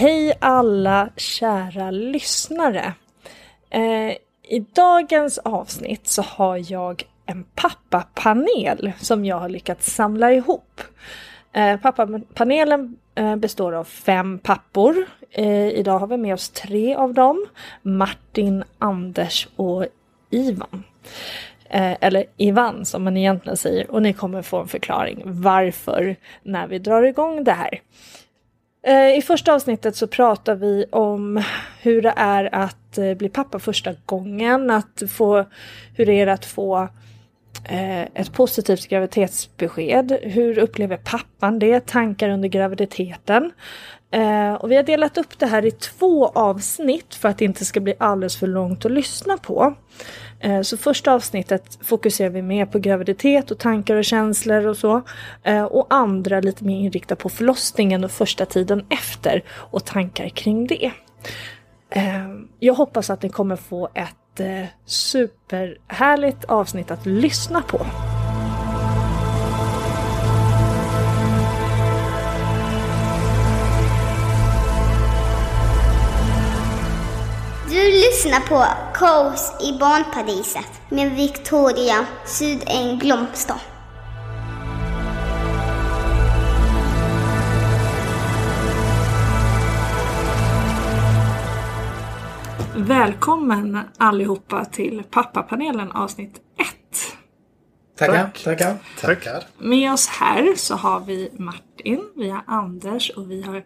Hej alla kära lyssnare! Eh, I dagens avsnitt så har jag en pappapanel som jag har lyckats samla ihop. Eh, pappapanelen eh, består av fem pappor. Eh, idag har vi med oss tre av dem. Martin, Anders och Ivan. Eh, eller Ivan som man egentligen säger. Och ni kommer få en förklaring varför när vi drar igång det här. Eh, I första avsnittet så pratar vi om hur det är att eh, bli pappa första gången, att få, hur det är att få eh, ett positivt graviditetsbesked. Hur upplever pappan det? Tankar under graviditeten. Eh, och vi har delat upp det här i två avsnitt för att det inte ska bli alldeles för långt att lyssna på. Eh, så första avsnittet fokuserar vi mer på graviditet och tankar och känslor och så. Eh, och andra lite mer inriktat på förlossningen och första tiden efter och tankar kring det. Eh, jag hoppas att ni kommer få ett eh, superhärligt avsnitt att lyssna på. Du lyssnar på Kaos i barnparadiset med Victoria Sydeng Glomstad. Välkommen allihopa till pappapanelen avsnitt 1. Tackar, Tack. tackar. Tackar. Med oss här så har vi Martin, vi har Anders och vi har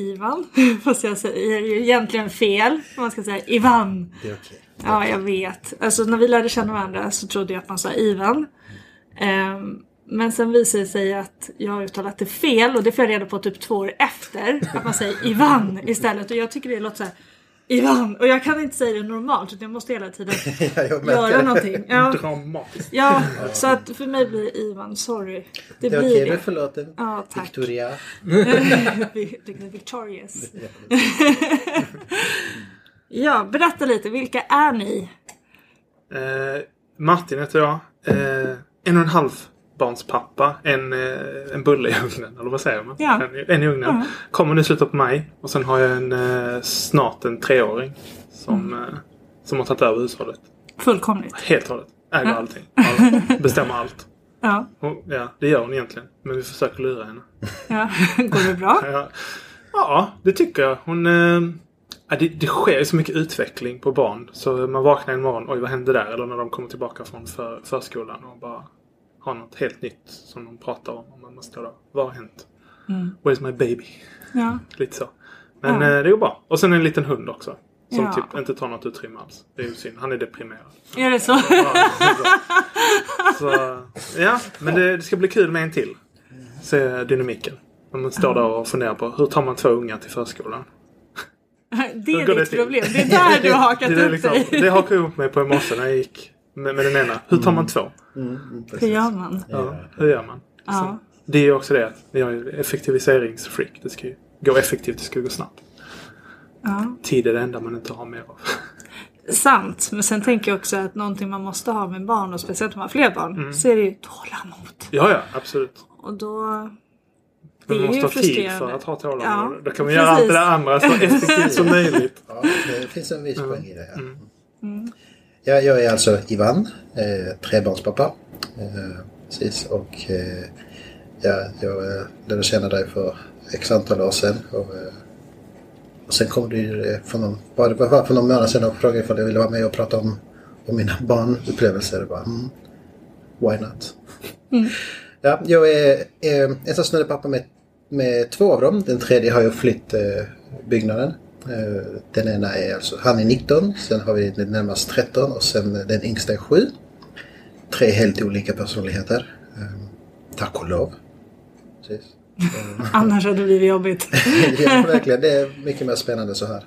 Ivan. Fast jag säger ju egentligen fel. Man ska säga Ivan. Det är okej. Ja, jag vet. Alltså när vi lärde känna varandra så trodde jag att man sa Ivan. Ehm, men sen visade det sig att jag har uttalat det fel och det får jag reda på typ två år efter. Att man säger Ivan istället och jag tycker det låter så här Ivan! Och jag kan inte säga det normalt utan jag måste hela tiden göra någonting. Ja, Dramatiskt. ja, så att för mig blir Ivan, sorry. Det Det är blir okej, det. du. Ja, tack. Victoria. Victorious. Ja, berätta lite, vilka är ni? Eh, Martin heter jag. Eh, en och en halv barns pappa. En, eh, en bulle i ugnen. Eller vad säger man? Ja. En, en i ugnen. Ja. Kommer nu i slutet på maj. Och sen har jag en eh, snart en treåring. Som, Mm. eh, som har tagit över hushållet. Fullkomligt. Helt och hållet. Äger Ja. allting. Allt. Bestämmer allt. Ja, Och, ja, det gör hon egentligen. Men vi försöker lura henne. ja. Går det bra? Ja, ja det tycker jag. Hon... Ja, det, det sker så mycket utveckling på barn. Så man vaknar en morgon, oj vad hände där? Eller när de kommer tillbaka från för, förskolan och bara har något helt nytt som de pratar om. Och man måste då, vad har hänt? Mm. Where's my baby? Ja. Lite så. Men Ja. eh, det går bra. Och sen en liten hund också. Som Ja. typ inte tar något utrymme alls. Det är ju synd. Han är deprimerad. Är det så? Ja, så, ja, men det, det ska bli kul med en till. Se dynamiken. Om man står där och funderar på hur tar man två ungar till förskolan? Det är det ditt till? problem. Det är där du har hakat det, är upp liksom, dig. det hakade jag upp mig på i morse när jag gick med, med den ena. Hur tar man två? Mm, mm, precis. Hur gör man? Ja, hur gör man? Ja. Så, det är ju också det att vi har ju effektiviseringsfreak. Det ska ju gå effektivt, det ska gå snabbt. ja. Tid är det enda man inte har mer av. Sant. Men sen tänker jag också att någonting man måste ha med barn och speciellt om man har fler barn Mm. så är det ju tålamod. Ja, ja, absolut. Och då... Det Man är måste ju ha tid för att ha tålamod. Ja, Då kan man göra allt precis. det där andra så effektivt som möjligt. Ja, det finns en viss poäng i det. Ja. Mm. Ja, jag är alltså Ivan, eh, trebarnspappa. Eh, precis, och eh, ja, jag eh, lärde känna dig för x antal år sedan. Och, eh, och sen kom du eh, för någon, bara, bara för någon månad sedan och frågade ifall jag ville vara med och prata om, om mina barnupplevelser. Jag bara, mm, why not? Ja, jag är eh, ensamstående pappa med, med två av dem. Den tredje har ju flytt byggnaden. Eh, den ena är alltså, han är 19, sen har vi den närmast 13 och sen den yngsta är 7. Tre helt olika personligheter. Eh, tack och lov. Precis. Annars hade det blivit jobbigt. ja, verkligen, det är mycket mer spännande så här.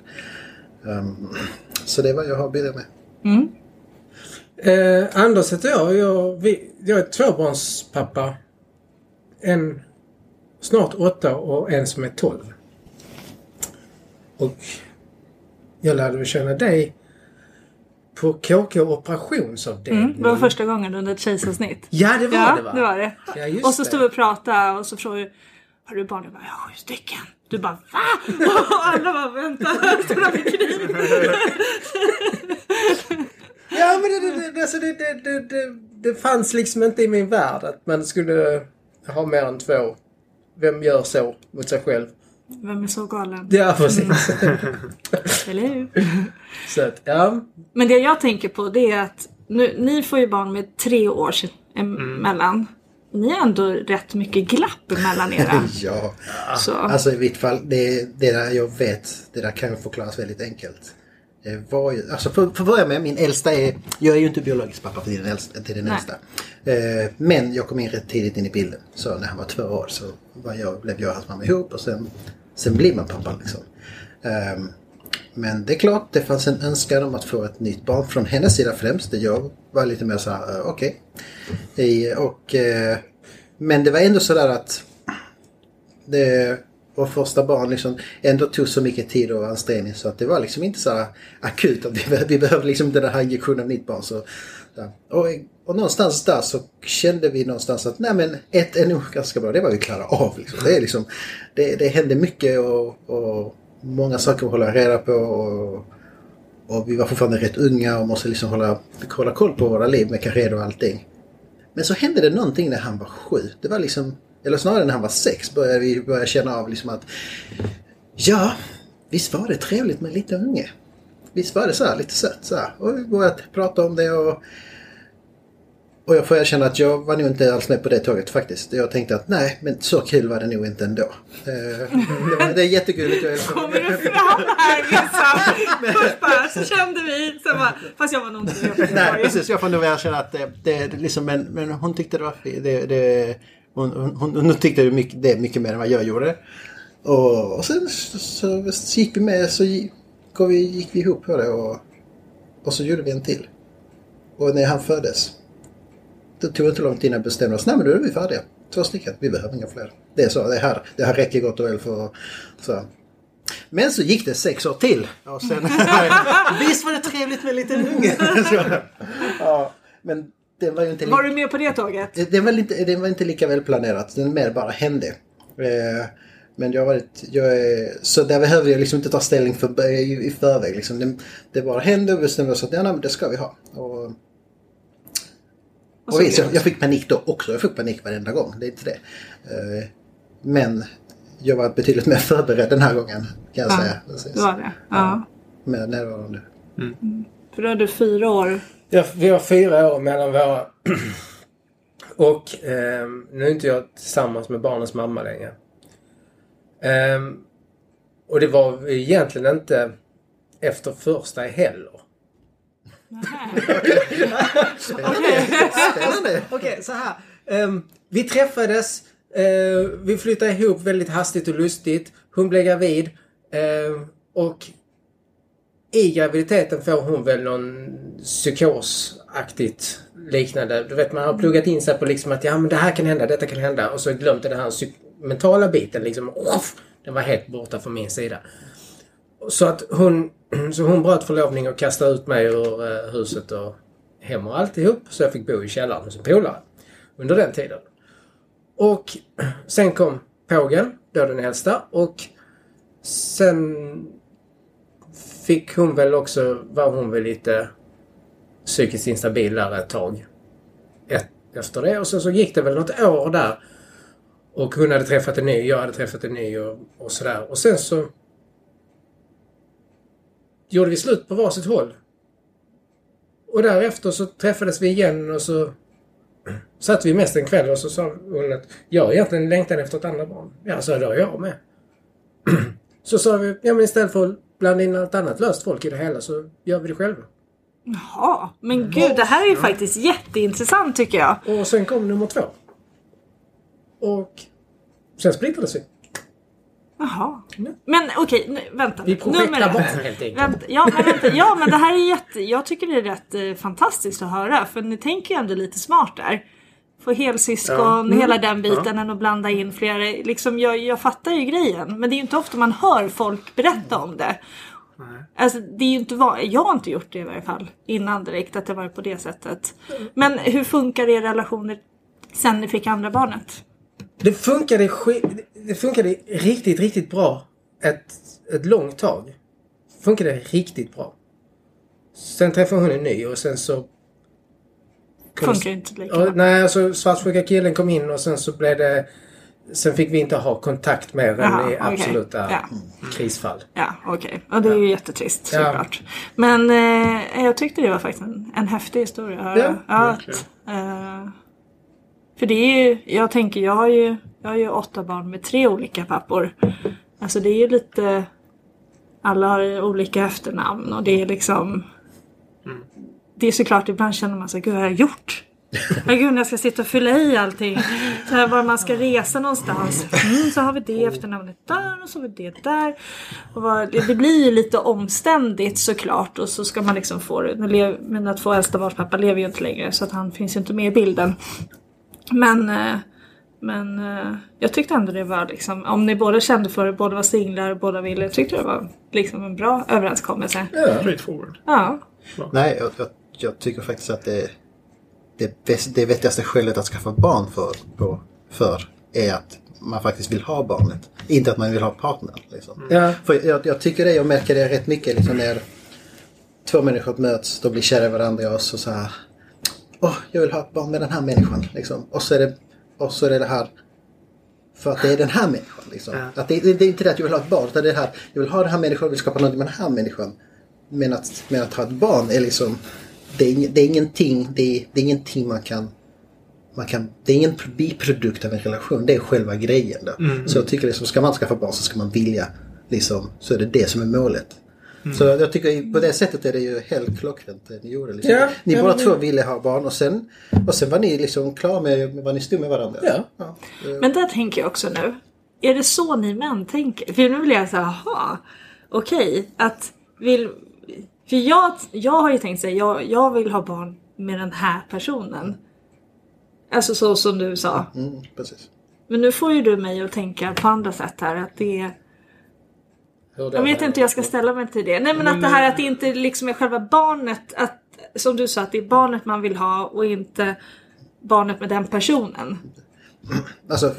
Um, så det är vad jag har att bidra med. Mm. Eh, Anders heter jag. Jag, vi, jag är tvåbarnspappa. En snart åtta och en som är tolv. Och jag lärde känna dig på KK operationsavdelning. Mm. Det var första gången under ett kejsarsnitt. Ja, det var ja, det va? det var det. Ja, och så stod vi och pratade och så frågade Har du barn? Jag bara, jag har sju stycken. Du bara VA? Och alla bara vänta, där med kniv. Ja men det, det, det, alltså det, det, det, det fanns liksom inte i min värld att man skulle ha mer än två. Vem gör så mot sig själv? Vem är så galen? Ja precis. Eller hur? så att, ja. Men det jag tänker på det är att nu, ni får ju barn med tre års emellan. Ni har ändå rätt mycket glapp mellan era. Ja, Så. alltså i mitt fall, det, det där jag vet, det där kan förklaras väldigt enkelt. Det var ju, alltså för, för att börja med, min äldsta är, jag är ju inte biologisk pappa till den äldsta. Till den Nej. äldsta. Eh, men jag kom in rätt tidigt in i bilden. Så när han var två år så var jag, blev jag och hans mamma ihop och sen, sen blir man pappa liksom. Ehm, men det är klart, det fanns en önskan om att få ett nytt barn från hennes sida främst. Det Jag var lite mer så här, eh, okej. I- Och, eh, men det var ändå sådär att det, vår första barn liksom ändå tog så mycket tid och ansträngning så att det var liksom inte så här akut att vi, vi behövde liksom den här injektionen av nytt barn. Så, och, och någonstans där så kände vi någonstans att nej men ett är nog ganska bra, det var vi klara av. Liksom. Det, är liksom, det, det hände mycket och, och många saker att hålla reda på. Och, och vi var fortfarande rätt unga och måste liksom hålla, hålla koll på våra liv med karriär och allting. Men så hände det någonting när han var sju. Det var liksom, eller snarare när han var sex började vi börja känna av liksom att ja, visst var det trevligt med en liten unge. Visst var det så här, lite sött så här. Och vi började prata om det och och jag får erkänna att jag var nog inte alls med på det tåget faktiskt. Jag tänkte att nej, men så kul var det nog inte ändå. Eh, det, var, det är jättegulligt. Jag Kommer du fram här liksom? Först bara så kände vi, sen bara, fast jag var nog inte med på det Nej, precis. Jag får nog erkänna att det, det, liksom, men, men hon tyckte det var. Det, det, hon, hon, hon, tyckte det mycket, det mycket mer än vad jag gjorde. Och, och sen så, så, så gick vi med, så gick, vi, gick vi ihop på det och, och så gjorde vi en till. Och när han föddes, det tog inte lång tid innan jag bestämde oss. Nej men då är vi färdiga. Två stycken. Vi behöver inga fler. Det är så. Det här, det här räcker gott och väl för... Så. Men så gick det sex år till. Och sen, visst var det trevligt med en liten unge? Så, ja, men det var ju inte Var du med på det tåget? det, det, var inte, det var inte lika väl planerat. Den mer bara hände. Eh, men jag har varit, jag är, så där behöver jag liksom inte ta ställning för, i, i förväg. Liksom. Det, det bara hände och bestämde oss att ja, nej, det ska vi ha. Och, Och visst, jag, jag fick panik då också. Jag fick panik varenda gång. Det är inte det. Eh, men jag var betydligt mer förberedd den här gången. Kan jag Ja, säga. Precis. Det var det? Ja. Mer närvarande. För då hade du fyra år. Ja, vi har fyra år mellan våra. Och ehm, nu är inte jag tillsammans med barnens mamma längre. Ehm, och det var egentligen inte efter första heller. Spännande! Okej, så här. Ehm, vi träffades. eh, vi flyttade ihop väldigt hastigt och lustigt. Hon blev gravid. ehm, och i graviditeten får hon väl någon psykosaktigt liknande. Du vet man har pluggat in sig på liksom att ja men det här kan hända, detta kan hända. Och så glömt den här mentala biten liksom. Off, den var helt borta från min sida. Så att hon, så hon bröt förlovning och kastade ut mig ur eh, huset och hem och alltihop. Så jag fick bo i källaren hos en polare under den tiden. Och sen kom pågen, då den äldsta. Och sen fick hon väl också, var hon väl lite psykiskt instabil där ett tag. Ett, efter det. Och sen så gick det väl något år där. Och hon hade träffat en ny, jag hade träffat en ny och, och sådär. Och sen så gjorde vi slut på varsitt håll. Och därefter så träffades vi igen och så satt vi mest en kväll och så sa hon att jag egentligen längtade efter ett andra barn. Ja, så då jag med. så sa vi, ja men istället för att blanda in något annat löst folk i det hela så gör vi det själva. Jaha, men gud det här är ju faktiskt jätteintressant tycker jag. Och sen kom nummer två. Och sen splittrades vi. Jaha. Men okej, nu, vänta. Vi projektar barn helt enkelt. Vänta, ja, men vänta, ja men det här är jätte, jag tycker det är rätt eh, fantastiskt att höra för ni tänker ju ändå lite smart där. Få helsyskon, hela den biten än att blanda in flera. Liksom, jag, jag fattar ju grejen men det är ju inte ofta man hör folk berätta om det. Alltså det är ju inte va- jag har inte gjort det i varje fall innan direkt att det var på det sättet. Men hur funkar er relationer sen ni fick andra barnet? Det funkade, det funkade riktigt, riktigt bra ett, ett långt tag. Funkade riktigt bra. Sen träffade hon en ny och sen så... Funkar inte lika Ja, bra. nej, alltså svartsjuka killen kom in och sen så blev det... Sen fick vi inte ha kontakt än Jaha, i absoluta Ja. krisfall. Ja, okej. Och det är ju jättetrist Ja. såklart. Men eh, jag tyckte det var faktiskt en, en häftig historia. Ja, att, eh, för det är ju, jag tänker, jag har ju, jag har ju åtta barn med tre olika pappor. Alltså det är ju lite, alla har olika efternamn och det är liksom Det är såklart, ibland känner man sig, gud vad har jag gjort? Herregud, när jag ska sitta och fylla i allting. Så här, var man ska resa någonstans. Mm, så har vi det efternamnet där och så har vi det där. Och vad, det blir ju lite omständigt såklart. Och så ska man liksom få det. Nu lev, mina två äldsta barns pappa lever ju inte längre så att han finns ju inte med i bilden. Men, eh, men eh, jag tyckte ändå det var liksom, om ni båda kände för det, båda var singlar och båda ville. Jag tyckte det var liksom en bra överenskommelse. Straight forward. Ja. Nej, jag, jag, jag tycker faktiskt att det, det, bäst, det vettigaste skälet att skaffa barn för, på, för är att man faktiskt vill ha barnet. Inte att man vill ha partner. Liksom. Ja. För jag, jag tycker det, jag märker det rätt mycket liksom, när två människor möts, de blir kära i varandra och så, så här. Åh, jag vill ha ett barn med den här människan. Liksom. Och, så är det, och så är det det här för att det är den här människan. Liksom. Ja. Att det, det, det är inte det att jag vill ha ett barn, utan det är det här, jag vill ha den här människan och vill skapa något med den här människan. Men att, men att ha ett barn är liksom, det är, det är ingenting, det är, det är ingenting man kan man kan, det är ingen biprodukt av en relation, det är själva grejen. Då. Så jag tycker liksom, ska man skaffa barn så ska man vilja, liksom, så är det det som är målet. Så jag tycker på det sättet är det ju helt klockrent det ni gjorde. Liksom. Ja, ni ja, båda men- två ville ha barn och sen, och sen var ni liksom klara med, med vad ni stod med varandra. Ja. Men där tänker jag också nu. Är det så ni män tänker? För nu vill jag säga, jaha, okej, att vill... För jag, jag har ju tänkt säga, jag, jag vill ha barn med den här personen. Alltså så som du sa. Mm, precis. Men nu får ju du mig att tänka på andra sätt här. Att det är... Jag vet inte hur jag ska ställa mig till det. Nej men att det här att det inte liksom är själva barnet. Att, som du sa, att det är barnet man vill ha och inte barnet med den personen. Alltså,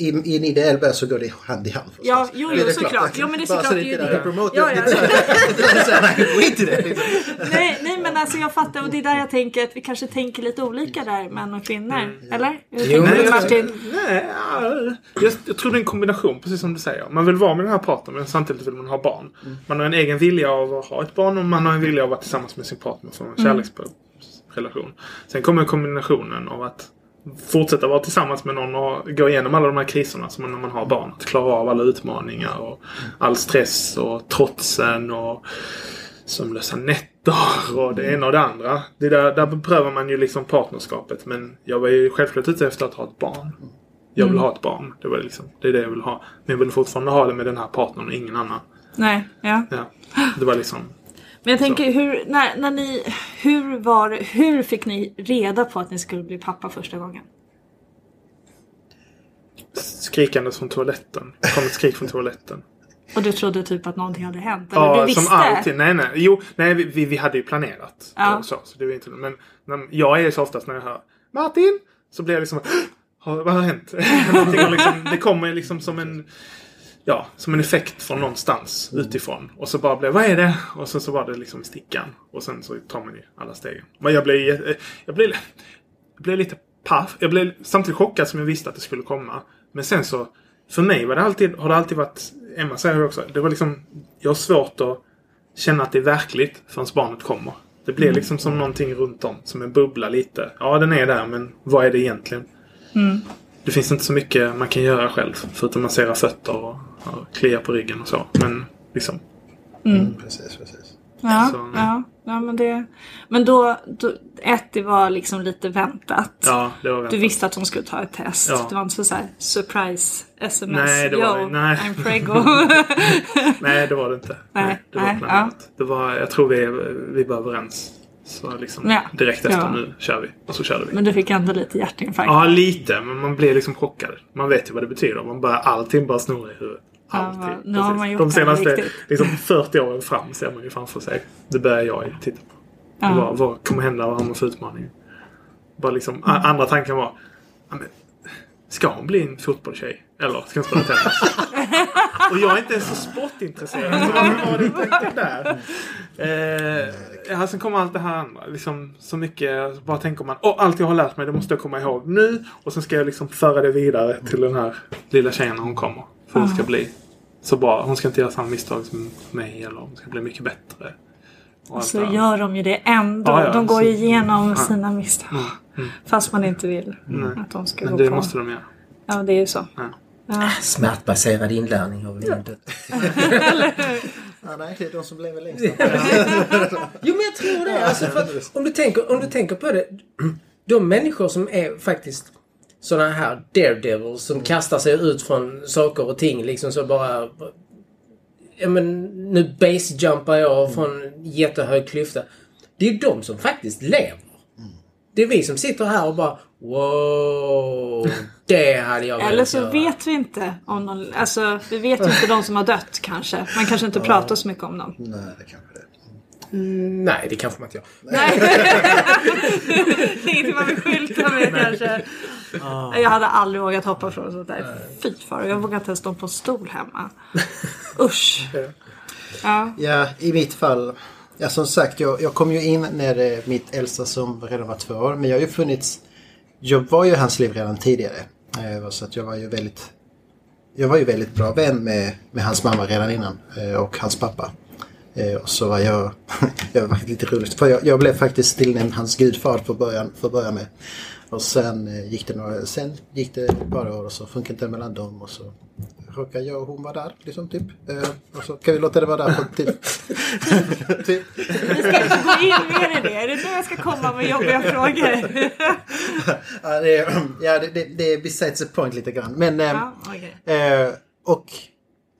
i, i en ideell värld så går det hand i hand förstås. Ja, jo, jo, såklart. klart. Jo, men det är Bara såklart, så det inte det. promote- Ja, ja. skit i det. liksom. Nej, nej men alltså jag fattar och det är där jag tänker att vi kanske tänker lite olika där, män och kvinnor. Eller? Hur Jo, men- du Martin? Nej, ja, jag, jag tror det är en kombination, precis som du säger. Man vill vara med den här partnern men samtidigt vill man ha barn. Man har en egen vilja av att ha ett barn och man har en vilja av att vara tillsammans med sin partner för en kärleksrelation. Sen kommer kombinationen av att fortsätta vara tillsammans med någon och gå igenom alla de här kriserna som när man har barn. Att klara av alla utmaningar och all stress och trotsen och sömnlösa nätter och det ena och det andra. Det där, där prövar man ju liksom partnerskapet. Men jag var ju självklart ute efter att ha ett barn. Jag vill ha ett barn. Det, var liksom, det är det jag vill ha. Men jag vill fortfarande ha det med den här partnern och ingen annan. Nej, ja. Ja. Det var liksom... Men jag tänker hur, när, när ni, hur var hur fick ni reda på att ni skulle bli pappa första gången? skrikandes från toaletten. Det kom ett skrik från toaletten. Och du trodde typ att någonting hade hänt? Eller Ja, du visste? som alltid. Nej, nej. Jo, nej, vi, vi, hade ju planerat. Ja. Så, så det var inte, men när, jag är så oftast när jag hör Martin! Så blir jag liksom "Har- Vad har hänt? Liksom, det kommer liksom som en Ja, som en effekt från någonstans utifrån. Och så bara blev vad är det? Och sen så var det liksom stickan. Och sen så tar man ju alla stegen. Men jag blev, jag blev, jag blev lite paff. Jag blev samtidigt chockad som jag visste att det skulle komma. Men sen så, för mig var det alltid, har det alltid varit, Emma säger också, det var liksom, jag har svårt att känna att det är verkligt förrän barnet kommer. Det blir liksom som någonting runt om, som en bubbla lite. Ja, den är där, men vad är det egentligen? Det finns inte så mycket man kan göra själv, förutom massera fötter och, och klia på ryggen och så. Men liksom, Mm, precis, precis. Ja, Så, nej. ja, ja men det... Men då, då, ett, det var liksom lite väntat. ja, det var Du väntat. visste att hon skulle ta ett test. Ja. Det var inte så, så här surprise sms. Nej, det var Yo, det- nej. I'm prego. Nej, det var det inte. Nej, det var nej, planerat. Det var, jag tror vi, vi var överens. Så liksom Ja. direkt efter Ja. nu kör vi. Och så körde vi. men du fick ändå lite hjärtinfarkt. Ja, lite. Men man blir liksom chockad. Man vet ju vad det betyder. Man bara, allting bara snurrar i huvudet. Ja, Alltid. vad- nu har man gjort De senaste liksom 40 åren fram ser man ju framför sig. Det börjar jag titta på. Ja. Vad, vad kommer hända? Vad har man för utmaning? Bara liksom, Mm. Andra tankar var, ja, men, Ska hon bli en fotbollstjej? Eller ska hon spela tennis? och jag är inte ens så sportintresserad. Så varför var det tanken där? Eh, ja, sen kommer allt det här andra. Liksom, så mycket, bara tänker man Åh, allt jag har lärt mig det måste jag komma ihåg nu. Och sen ska jag liksom föra det vidare till den här lilla tjejen när hon kommer. För det ska bli så bra. Hon ska inte göra samma misstag som mig. Eller hon ska bli mycket bättre. Och Så det här. gör de ju det ändå. Ja, ja, de går ju så- igenom Ja. sina misstag. Fast man inte vill att de ska Men gå det på. måste de göra. Ja, det är ju så. Ja. Ja. Smärtbaserad inlärning har vi ju dött. Ja, nej, det är de som lever längst. Jo men jag tror det. Alltså, för att, om, du tänker, om du tänker på det. De människor som är faktiskt sådana här daredevils som kastar sig ut från saker och ting liksom så bara... Ja men nu basejumpar jag från jättehög klyfta. Det är de som faktiskt lever. Det är vi som sitter här och bara wow, det hade jag velat Eller så göra. vet vi inte om någon, alltså vi vet ju inte de som har dött kanske. Man kanske inte pratar så mycket om dem. Nej, det kanske det. Nej, det kanske man inte gör. Nej. det är ingenting man vill skylta med kanske. Jag hade aldrig vågat hoppa från sånt där. Fy far, jag vågar inte ens stå på en stol hemma. Usch. Ja. Ja, i mitt fall. Ja, som sagt, jag, jag kom ju in när eh, mitt äldsta som redan var två år. Men jag har ju funnits... Jag var ju i hans liv redan tidigare. Eh, så att jag var ju väldigt... Jag var ju väldigt bra vän med, med hans mamma redan innan. Eh, och hans pappa. Och så var jag... jag var lite roligt. För jag, jag blev faktiskt tillnämnd hans gudfar för början, för början med. Och sen eh, gick det några... Sen gick det ett par år och så funkade det inte mellan dem. Och så råkade jag och hon vara där. Liksom typ. Eh, och så kan vi låta det vara där. För, typ. typ. Vi ska inte gå in mer i det. Är det nu jag ska komma med jobbiga frågor? Ja, det, är- ja, det, det, det är besides the point lite grann. Men, eh, Ja, okej. eh, och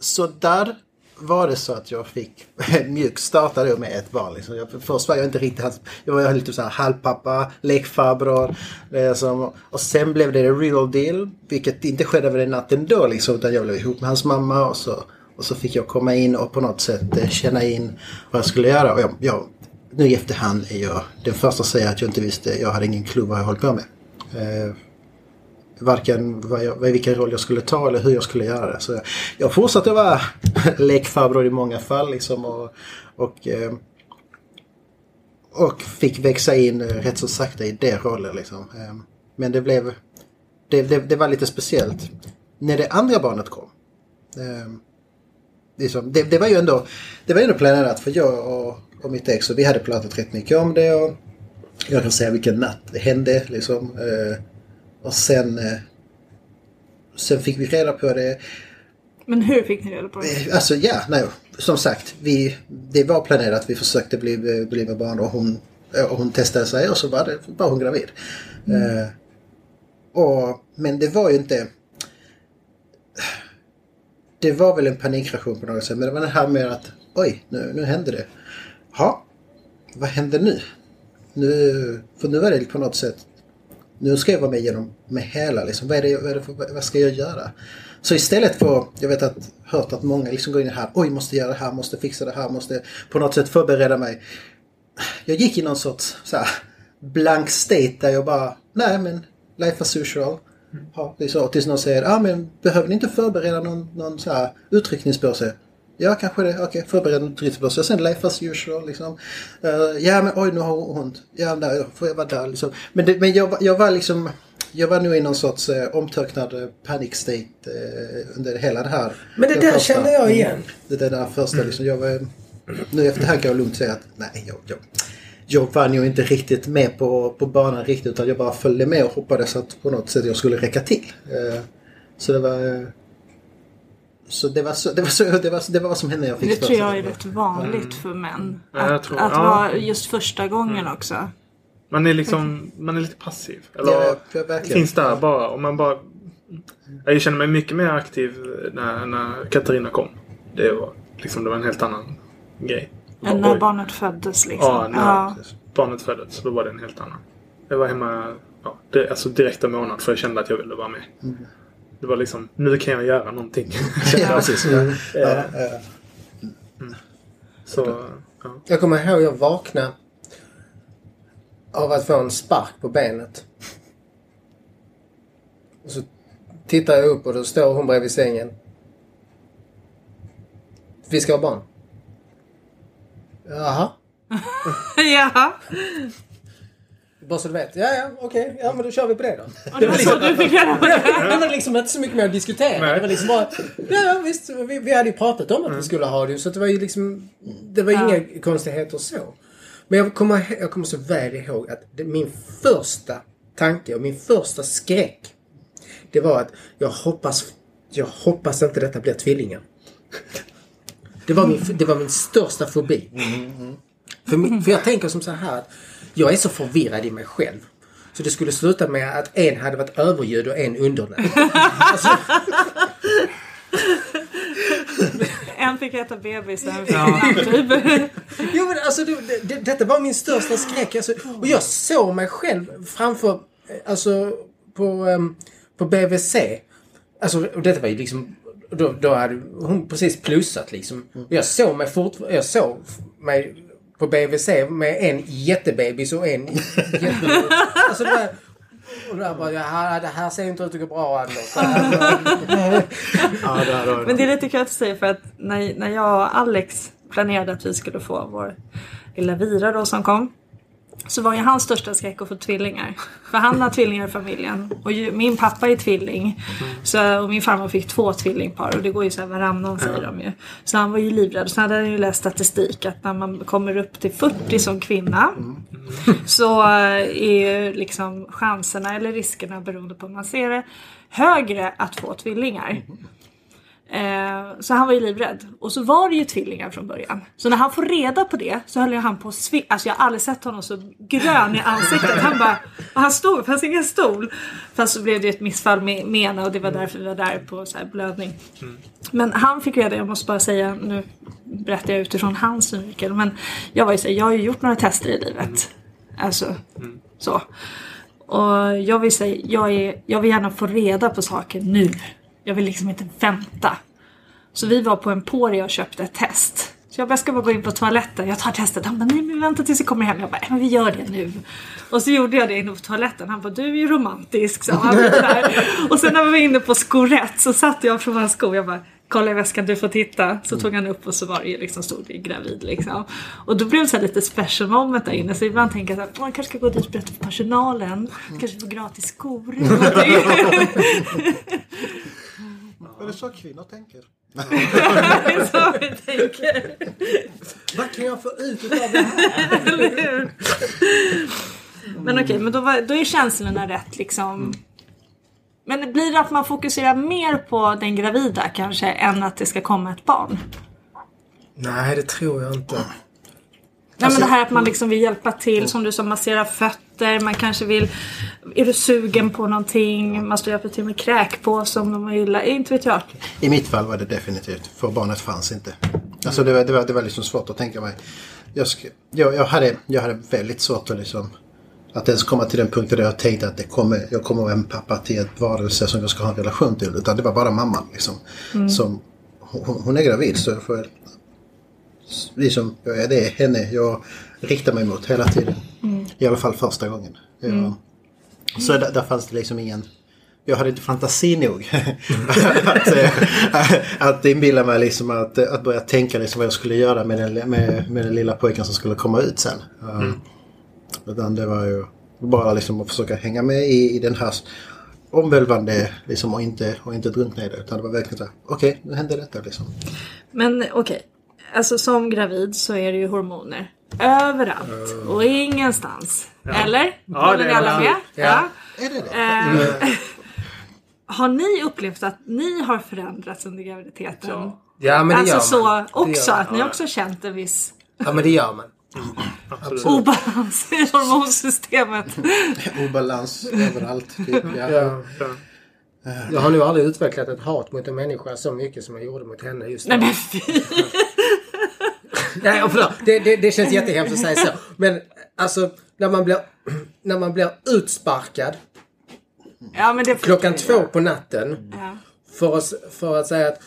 så där var det så att jag fick mjukstarta då med ett barn. Liksom. Jag, först var jag inte riktigt hans, jag var lite så här halvpappa, lekfarbror. Liksom. och sen blev det the real deal. Vilket inte skedde över en natt ändå. liksom. Utan jag blev ihop med hans mamma och så, och så fick jag komma in och på något sätt eh, känna in vad jag skulle göra. Och jag, jag, nu i efterhand är jag den första att säga att jag inte visste, jag hade ingen klubb vad jag höll på med. Eh, Varken vad jag, vilken roll jag skulle ta eller hur jag skulle göra det. Så jag, jag fortsatte vara lekfarbror i många fall liksom och, och, eh, och fick växa in eh, rätt så sakta i det rollen liksom. Eh, Men det blev, det, det, det var lite speciellt. När det andra barnet kom. Eh, liksom, det, det var ju ändå, det var ändå planerat för jag och, och mitt ex och vi hade pratat rätt mycket om det och jag kan säga vilken natt det hände liksom. Eh, och sen, eh, sen fick vi reda på det. Men hur fick ni reda på det? Eh, Alltså ja, nej, som sagt. Vi, det var planerat. Vi försökte bli, bli med barn och hon, och hon testade sig och så var, det, var hon gravid. Eh, och, men det var ju inte... Det var väl en panikreaktion på något sätt. Men det var det här med att oj, nu, nu hände det. Ja, vad händer nu? nu? För nu var det på något sätt nu ska jag vara med genom med hela liksom. Vad, är det, vad, är det för, vad ska jag göra? Så istället för, jag vet att, hört att många liksom går in här, oj måste göra det här, måste fixa det här, måste på något sätt förbereda mig. Jag gick i någon sorts så här, blank state där jag bara, nej men life as usual. Ja, det är så. Tills någon säger, ah, men behöver ni inte förbereda någon, någon så här utryckningspåse? Ja, kanske det. Okej, okay, förbered en utryckningspåse. Sen life as usual liksom. Uh, ja, men oj, nu har hon ont. Ja, där, får jag vara där liksom. Men, det, men jag, jag var liksom... Jag var nu i någon sorts eh, omtöcknad eh, panic state eh, under hela det här. Men det där första- känner jag igen. Det där, där första liksom. Jag var, nu efterhand kan jag lugnt säga att nej, jag, jag, jag var nog inte riktigt med på, på banan riktigt utan jag bara följde med och hoppades att på något sätt jag skulle räcka till. Eh, så det var... Så det var, så, det, var så, det, var, det var vad som hände när jag fick Det tror jag är rätt vanligt för män. Ja, Att, tror- att ja. vara just första gången också. Man är liksom, man är lite passiv. Eller Ja, ja, finns där bara. Och man bara... Jag känner mig mycket mer aktiv när, när Katarina kom. Det var liksom, det var en helt annan grej. Än när Oj. barnet föddes liksom. Ja, när Ja. barnet föddes. Så då var det en helt annan. Jag var hemma ja, det, alltså direkt en månad för jag kände att jag ville vara med. Det var liksom, nu kan jag göra någonting. ja, precis. Ja. Ja, ja. Så, ja. Jag kommer ihåg jag vaknade av att få en spark på benet. Och så tittar jag upp och då står hon bredvid sängen. Vi ska ha barn. Jaha. Jaha. Bara så du vet. Ja, ja, okej. Ja, men då kör vi på det då. Det var så du fick reda på det. Det var liksom inte så mycket mer att diskutera. Nej. Det var liksom bara... Ja, visst. Vi, vi hade ju pratat om att vi skulle ha det. Så det var ju liksom... Det var Ja. inga konstigheter så. Men jag kommer, jag kommer så väl ihåg att det, min första tanke och min första skräck. Det var att jag hoppas... Jag hoppas inte detta blir tvillingar. Det var min, det var min största fobi. För, min, för jag tänker som så här att jag är så förvirrad i mig själv. Så det skulle sluta med att en hade varit överljud och en undernärd. En fick äta bebis, en fick ja. Jo men alltså det, det, detta var min största skräck. Alltså, och jag såg mig själv framför, alltså på, um, på BVC. Alltså och detta var ju liksom, då, då hade hon precis plussat liksom. Och jag såg mig fortfarande, jag såg mig på BVC med en jättebebis och en jätte... Alltså det var, och där bara, ja, det här ser inte ut att gå bra Anders. Ja, där Men det är lite kul att säger för att när, när jag och Alex planerade att vi skulle få vår lilla Vira då som kom. Så var ju hans största skräck att få tvillingar. För han har tvillingar i familjen. Och ju, min pappa är tvilling. Så, och min farmor fick två tvillingpar. Och det går ju så här varannan säger de ju. Så han var ju livrädd. Så hade han ju läst statistik att när man kommer upp till 40 som kvinna. Så eh, är ju liksom chanserna eller riskerna beroende på hur man ser det. Högre att få tvillingar. Eh, så han var ju livrädd. Och så var det ju tvillingar från början. Så när han får reda på det så höll ju han på att svi- Alltså jag har aldrig sett honom så grön i ansiktet. Han bara... Och han stod, det fanns ingen stol. Fast så blev det ett missfall med, med ena och det var därför vi var där på så här blödning. Men han fick reda, jag måste bara säga, nu berättar jag utifrån hans synvinkel. Men jag var ju så här, jag har ju gjort några tester i livet. Alltså, så. Och jag vill säga, jag, är, jag vill gärna få reda på saker nu. Jag vill liksom inte vänta. Så vi var på Emporia och köpte ett test. Så jag bara, jag ska bara gå in på toaletten. Jag tar testet. Han bara, nej men vänta tills vi kommer hem. Jag bara, men vi gör det nu. Och så gjorde jag det inne på toaletten. Han bara, du är ju romantisk. Så han där. Och sen när vi var inne på skorätt så satt jag från hans sko. Jag bara, kolla i väskan, du får titta. Så tog han upp och så var det liksom, stod det gravid liksom. Och då blev det så lite special moment där inne. Så ibland tänker jag att man kanske ska gå dit och berätta för personalen. Kanske få gratis skor. eller. Är så kvinnor tänker? Det är så vi tänker. Vad kan jag få ut utav det här? Eller hur? Men okej, men då, var, då är känslorna rätt liksom. Men blir det att man fokuserar mer på den gravida kanske än att det ska komma ett barn? Nej, det tror jag inte. Nej men det här att man liksom vill hjälpa till, som du sa, massera fötter, man kanske vill... Är du sugen på någonting? Man står och till med kräkpåse om de gillar, inte vet jag. I mitt fall var det definitivt, för barnet fanns inte. Alltså det var, det var, det var liksom svårt att tänka mig. Jag, sk- jag, jag, hade, jag hade väldigt svårt att liksom att ens komma till den punkten där jag tänkte att det kommer, jag kommer vara en pappa till ett varelse som jag ska ha en relation till. Utan det var bara mamman liksom. Som, hon, hon är gravid så jag får vi som, ja, det är henne jag riktar mig mot hela tiden. I alla fall första gången. Jag, Så där, där fanns det liksom ingen... Jag hade inte fantasi nog att, eh, att inbilla mig liksom att, att börja tänka liksom vad jag skulle göra med den, med, med den lilla pojken som skulle komma ut sen. Um, Utan det var ju bara liksom att försöka hänga med i, i den här omvälvande liksom och inte, och inte drunkna i det. Utan det var verkligen så här, okej nu hände detta liksom. Men okej, alltså som gravid så är det ju hormoner. Överallt och ingenstans. Eller? Ja, Håller ni alla med? Ja. Är det det? Eh, har ni upplevt att ni har förändrats under graviditeten? Ja. Ja, men det alltså gör man. så också, att ni också känt en viss Ja, men det gör man. Absolut. obalans i hormonsystemet. Obalans överallt. Typ, ja. Ja. Ja. Jag har nog aldrig utvecklat ett hat mot en människa så mycket som jag gjorde mot henne just Nej då. men fy! Nej, förlåt. Det, det, det känns jättehemskt att säga så. Men alltså, när man blir, när man blir utsparkad Ja men det klockan två på natten Ja. för att, för att säga att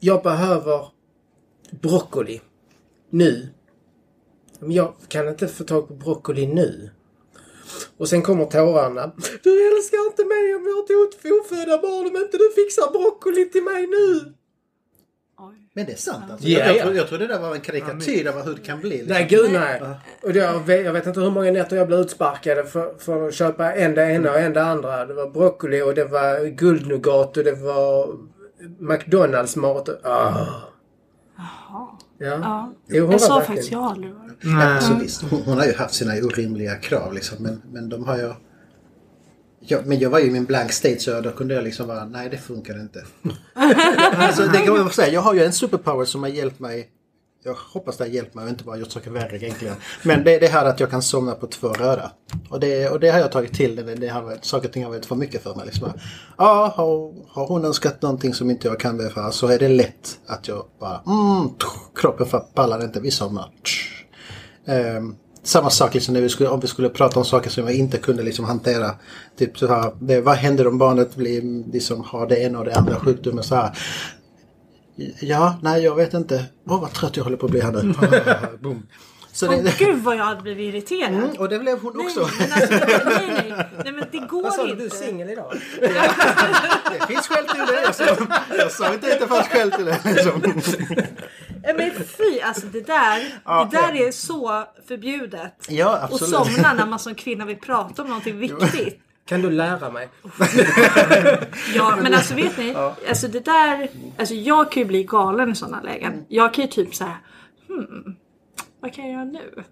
jag behöver broccoli nu. Men jag kan inte få tag på broccoli nu. Och sen kommer tårarna. Du älskar inte mig om jag har ett ofödda barn om inte du fixar broccoli till mig nu. Men det är sant alltså. Ja, jag, jag, ja. tror, jag tror det där var en karikatyr av hur det kan bli. Liksom. Nej, gud nej. Och jag, vet, jag vet inte hur många nätter jag blev utsparkade för, för att köpa en det ena och en det andra. Det var broccoli och det var guldnougat och det var McDonalds mat. och- Ah. Ja. Ja. Jo, hon Jag sa verkligen- faktiskt jag aldrig. Ja, alltså, visst, hon, hon har ju haft sina orimliga krav liksom, men, men de har ju... Ja, men jag var ju i min blank state så då kunde jag liksom vara, nej det funkar inte. alltså, det kan man säga, jag har ju en superpower som har hjälpt mig. Jag hoppas det har hjälpt mig och inte bara gjort saker värre egentligen. Men det är det här att jag kan somna på två röda. Och det, och det har jag tagit till. Det, det har varit, saker och ting har varit för mycket för mig. Liksom. Ja, har, har hon önskat någonting som inte jag kan befara så är det lätt att jag bara, mm, kroppen pallar inte, vi somnar. Ehm, samma sak liksom när vi skulle, om vi skulle prata om saker som jag inte kunde liksom hantera. Typ så här, det, vad händer om barnet blir, liksom, har det ena och det andra sjukdomen så här. Ja, nej jag vet inte. Åh vad trött jag håller på att bli här nu. Boom. Så Åh det, gud vad jag hade blivit irriterad. Mm, och det blev hon Nej, också. men alltså, nej, nej. nej men det går Vad sa du? Du är inte. singel idag? Det finns skäl till det. Jag sa, jag sa inte att det fanns skäl till det. Liksom. Men fy, alltså det där, Ja, det där är så förbjudet. Ja, Och absolut. somna när man som kvinna vill prata om någonting viktigt. Kan du lära mig? Ja men alltså vet ni, alltså det där, alltså jag kan ju bli galen i sådana lägen. Jag kan ju typ så här, hmm, vad kan jag göra nu?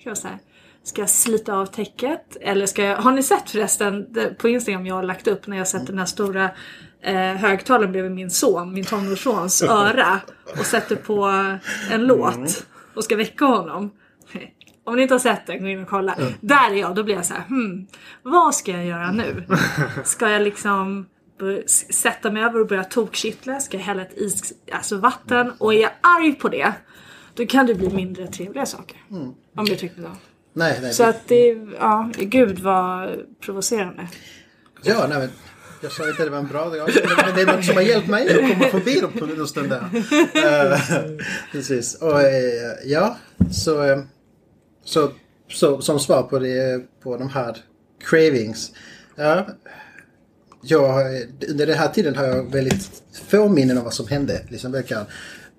Ska jag så här, ska jag slita av täcket? Eller ska jag, har ni sett förresten på Instagram jag har lagt upp när jag sett den här stora eh, högtalaren bredvid min son, min tonårssons öra och sätter på en låt och ska väcka honom. Om ni inte har sett den, gå in och kolla. Där är jag, då blir jag så här, hmm, vad ska jag göra nu? Ska jag liksom sätta mig över och börja tokkittla? Ska jag hälla ett is, alltså vatten? Och är jag arg på det, då kan det bli mindre trevliga saker. Om du tycker så. Nej, nej. Så att det, ja, gud vad provocerande. Ja, nej men. Jag sa inte att det var en bra dag. Men det är något som har hjälpt mig att komma förbi dem. på den stunden. Eh, precis. Och eh, ja, så, eh, så, så som svar på, det, på de här cravings. Ja, jag, under den här tiden har jag väldigt få minnen av vad som hände. Liksom, verkar.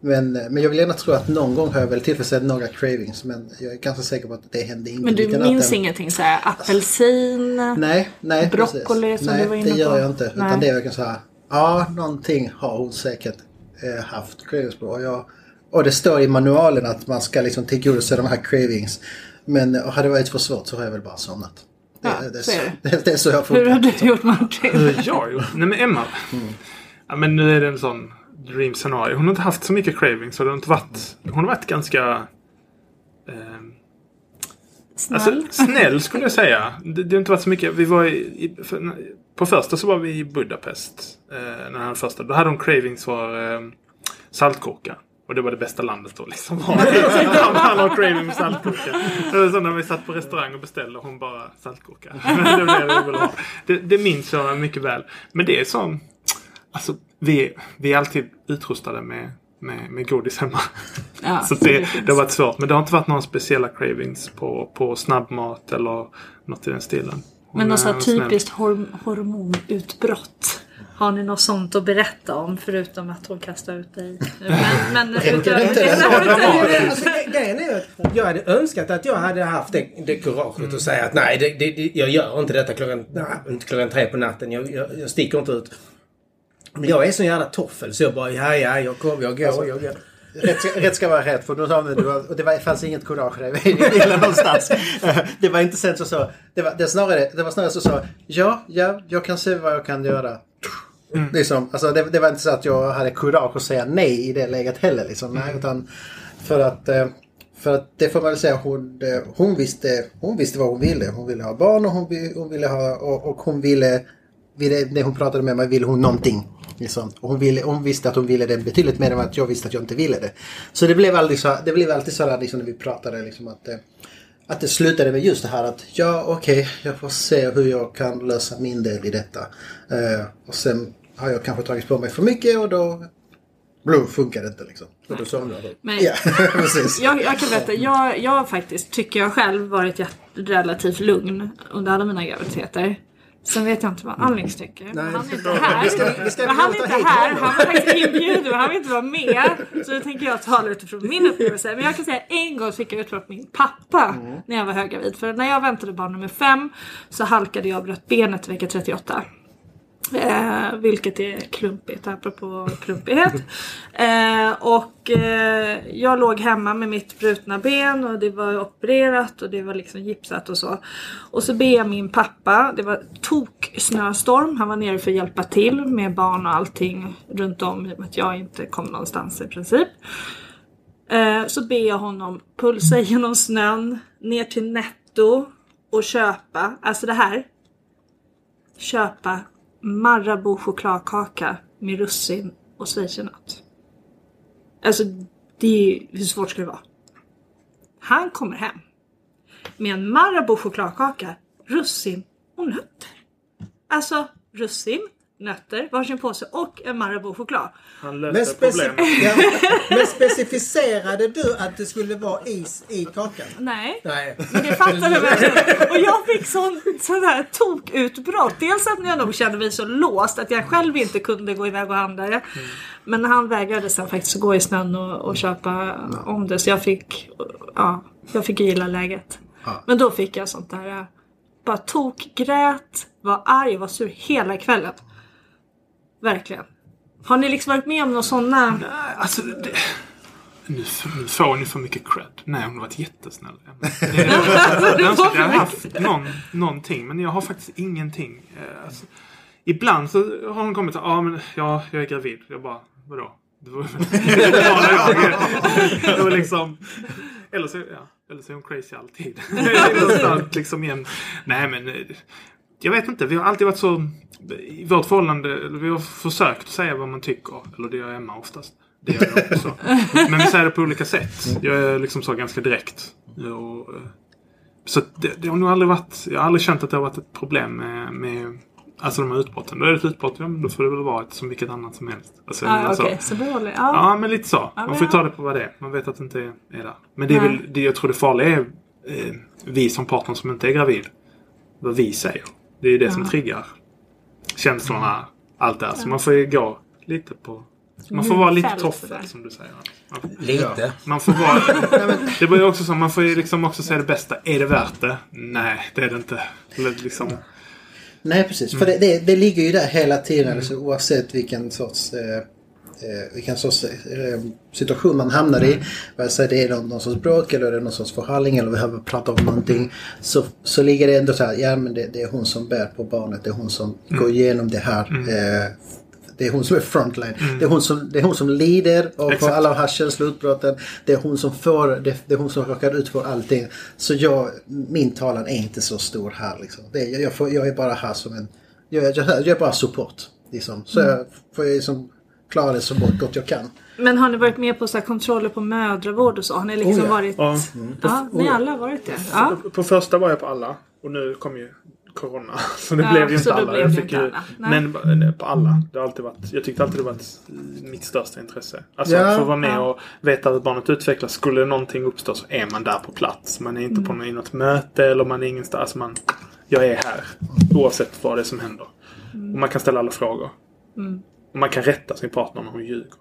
Men, men jag vill gärna tro att någon gång har jag väl tillfredsställt några cravings. Men jag är ganska säker på att det hände inte Men du minns natten. ingenting så här apelsin? Nej, nej Broccoli precis. som nej, du var inne det gör på. jag inte. Nej. Utan det är verkligen så här. Ja, någonting har hon säkert eh, haft cravings på. Och, jag, och det står i manualen att man ska liksom tillgodose de här cravings. Men har det varit för svårt så har jag väl bara somnat. Det, Ja, det, så är det. det, det är så jag Hur har funkar. du gjort Martin? Hur har jag gjort? Nej men Emma. Ja men nu är det en sån dream scenario. Hon har inte haft så mycket cravings. Så det har inte varit, hon har varit ganska ehm, Snäll? Alltså, snäll skulle jag säga. Det, det har inte varit så mycket. Vi var i, i, för, på första så var vi i Budapest. Eh, när han första. Då hade hon cravings för eh, saltgurka. Och det var det bästa landet då liksom. han, har craving var så när vi satt på restaurang och beställde och hon bara saltgurka. det det. Det, det minns jag mycket väl. Men det är som... Alltså vi, vi är alltid utrustade med, med, med godis hemma. Ja, Så det, finns. det har varit svårt. Men det har inte varit några speciella cravings på, på snabbmat eller något i den stilen. Hon Men något är så här snäll. typiskt horm hormonutbrott. Har ni något sånt att berätta om förutom att hon kastar ut dig? Men, men utöver inte det. det? Alltså, gre- grejen är att jag hade önskat att jag hade haft det, det kuraget och säga att nej, det, det, det, jag gör inte detta klockan, nej, inte klockan tre på natten. Jag, jag, jag sticker inte ut. Men jag är så jävla toffel så jag bara, ja, ja, jag kommer, jag går, jag går. Rätt ska, rätt ska vara rätt för nu sa det var, och det var, fanns inget kurage där i bilen någonstans. Det var inte sen så så. Det var, det snarare, det var snarare så så. Ja, ja, jag kan se vad jag kan göra. Liksom, alltså det, det var inte så att jag hade kurage att säga nej i det läget heller. Liksom, nej, utan för att, eh, för att det får man väl säga, hon, eh, hon, visste, hon visste vad hon ville. Hon ville ha barn och hon, hon ville ha, och, och hon ville, ville, när hon pratade med mig ville hon någonting. Liksom. Och hon, ville, hon visste att hon ville det betydligt mer än att jag visste att jag inte ville det. Så det blev alltid så, det blev alltid så där liksom, när vi pratade liksom, att, eh, att det slutade med just det här att ja okej, jag får se hur jag kan lösa min del i detta. Eh, och sen har jag kanske tagit på mig för mycket och då Blå funkar inte liksom. Somnar precis. jag, jag kan berätta, jag, jag har faktiskt, tycker jag själv, varit relativt lugn under alla mina graviditeter. Sen vet jag inte vad Alex tycker. Men han är inte här. Vi ska- vi ska han är inte här. Han var faktiskt inbjuden och han vill inte vara med. Så då tänker jag tala utifrån min upplevelse. Men jag kan säga en gång fick jag utbrott min pappa när jag var höggravid. För när jag väntade barn nummer fem så halkade jag och bröt benet vecka 38. Eh, vilket är klumpigt, apropå klumpighet. Eh, och eh, jag låg hemma med mitt brutna ben och det var opererat och det var liksom gipsat och så. Och så ber jag min pappa, det var tok snöstorm, han var nere för att hjälpa till med barn och allting runt om i och med att jag inte kom någonstans i princip. Eh, så ber jag honom pulsa genom snön ner till Netto och köpa, alltså det här köpa Marabou chokladkaka med russin och schweizernöt. Alltså, det är hur svårt ska det vara? Han kommer hem med en Marabou chokladkaka, russin och nötter. Alltså, russin, nötter, varsin påse och en Marabou choklad. Han Men, löste speci- problemet. ja, men specificerade du att det skulle vara is i kakan? Nej, Nej. Men det fattar du verkligen. Och jag fick sån, sån här tokutbrott. Dels att jag nog kände mig så låst att jag själv inte kunde gå iväg och handla det. Men han vägrade sen faktiskt att gå i snön och, och köpa om det. Så jag fick, ja, jag fick gilla läget. Men då fick jag sånt där, bara tokgrät, var arg, var sur hela kvällen. Verkligen. Har ni liksom varit med om några sådana? Nej, Alltså, det, nu, nu får ni för mycket cred. Nej, hon har varit jättesnäll. Det, jag önskar att jag hade haft någon, någonting, men jag har faktiskt ingenting. Eh, Alltså, ibland så har hon kommit och ja, men ja, jag är gravid. Jag bara, vadå? Det var det var jag. Liksom... Eller så, ja, eller så är hon crazy alltid. Liksom igen. Nej, men... Jag vet inte. Vi har alltid varit så... I vårt förhållande, vi har försökt säga vad man tycker. Eller det gör Emma oftast. Det gör jag också. Men vi säger det på olika sätt. Jag är liksom så ganska direkt. Och, eh, så det, det har nog aldrig varit... Jag har aldrig känt att det har varit ett problem med, med alltså de här utbrotten. Då är det ett utbrott, ja då får det väl vara ett som vilket annat som helst. Alltså, Ah, alltså, Okej, så det håller ja. Men lite så. Man får ju ta det på vad det är. Man vet att det inte är, är där. Men det är Nej. väl, det, jag tror det farliga är eh, vi som partner som inte är gravid. Vad vi säger. Det är ju det som triggar känslorna. Allt det här. Så man får ju gå lite på... Man får vara lite toffel som du säger. Man, Lite. man får vara... det blir ju också så. Man får ju liksom också säga det bästa. Är det värt det? Nej, det är det inte. Liksom, Nej, precis. För det, det, det ligger ju där hela tiden alltså, oavsett vilken sorts, eh, vilken sorts eh, situation man hamnar i. Vare sig det är någon, någon sorts bråk eller det är någon sorts förhandling eller vi behöver prata om någonting. Så, så ligger det ändå så här, ja men det, det är hon som bär på barnet. Det är hon som går igenom det här. Eh, det är hon som är frontline. Det, är hon som, det är hon som lider och får alla de här känsloutbrotten. Det är hon som får, det, det är hon som råkar ut för allting. Så jag, min talan är inte så stor här liksom. Det, jag, jag, får, jag är bara här som en, jag, jag, jag är bara support. Liksom. Så jag får jag liksom klara det så gott jag kan. Men har ni varit med på så här kontroller på mödravård och så? Har ni liksom Oh ja. varit... ja. Ja, ni alla har varit det? Ja. På första var jag på alla. Och nu kom ju Corona. Så det Ja, blev ju inte alla. Jag fick ju. Nej. men eh, på alla. Det har alltid varit, jag tyckte alltid det varit mitt största intresse. Alltså Ja. att få vara med Ja. och veta hur barnet utvecklas. Skulle någonting uppstå så är man där på plats. Man är inte på Mm. något, i något möte eller man är ingenstans. Alltså man, jag är här. Oavsett vad det är som händer. Mm. Och man kan ställa alla frågor. Och man kan rätta sin partner när hon ljuger.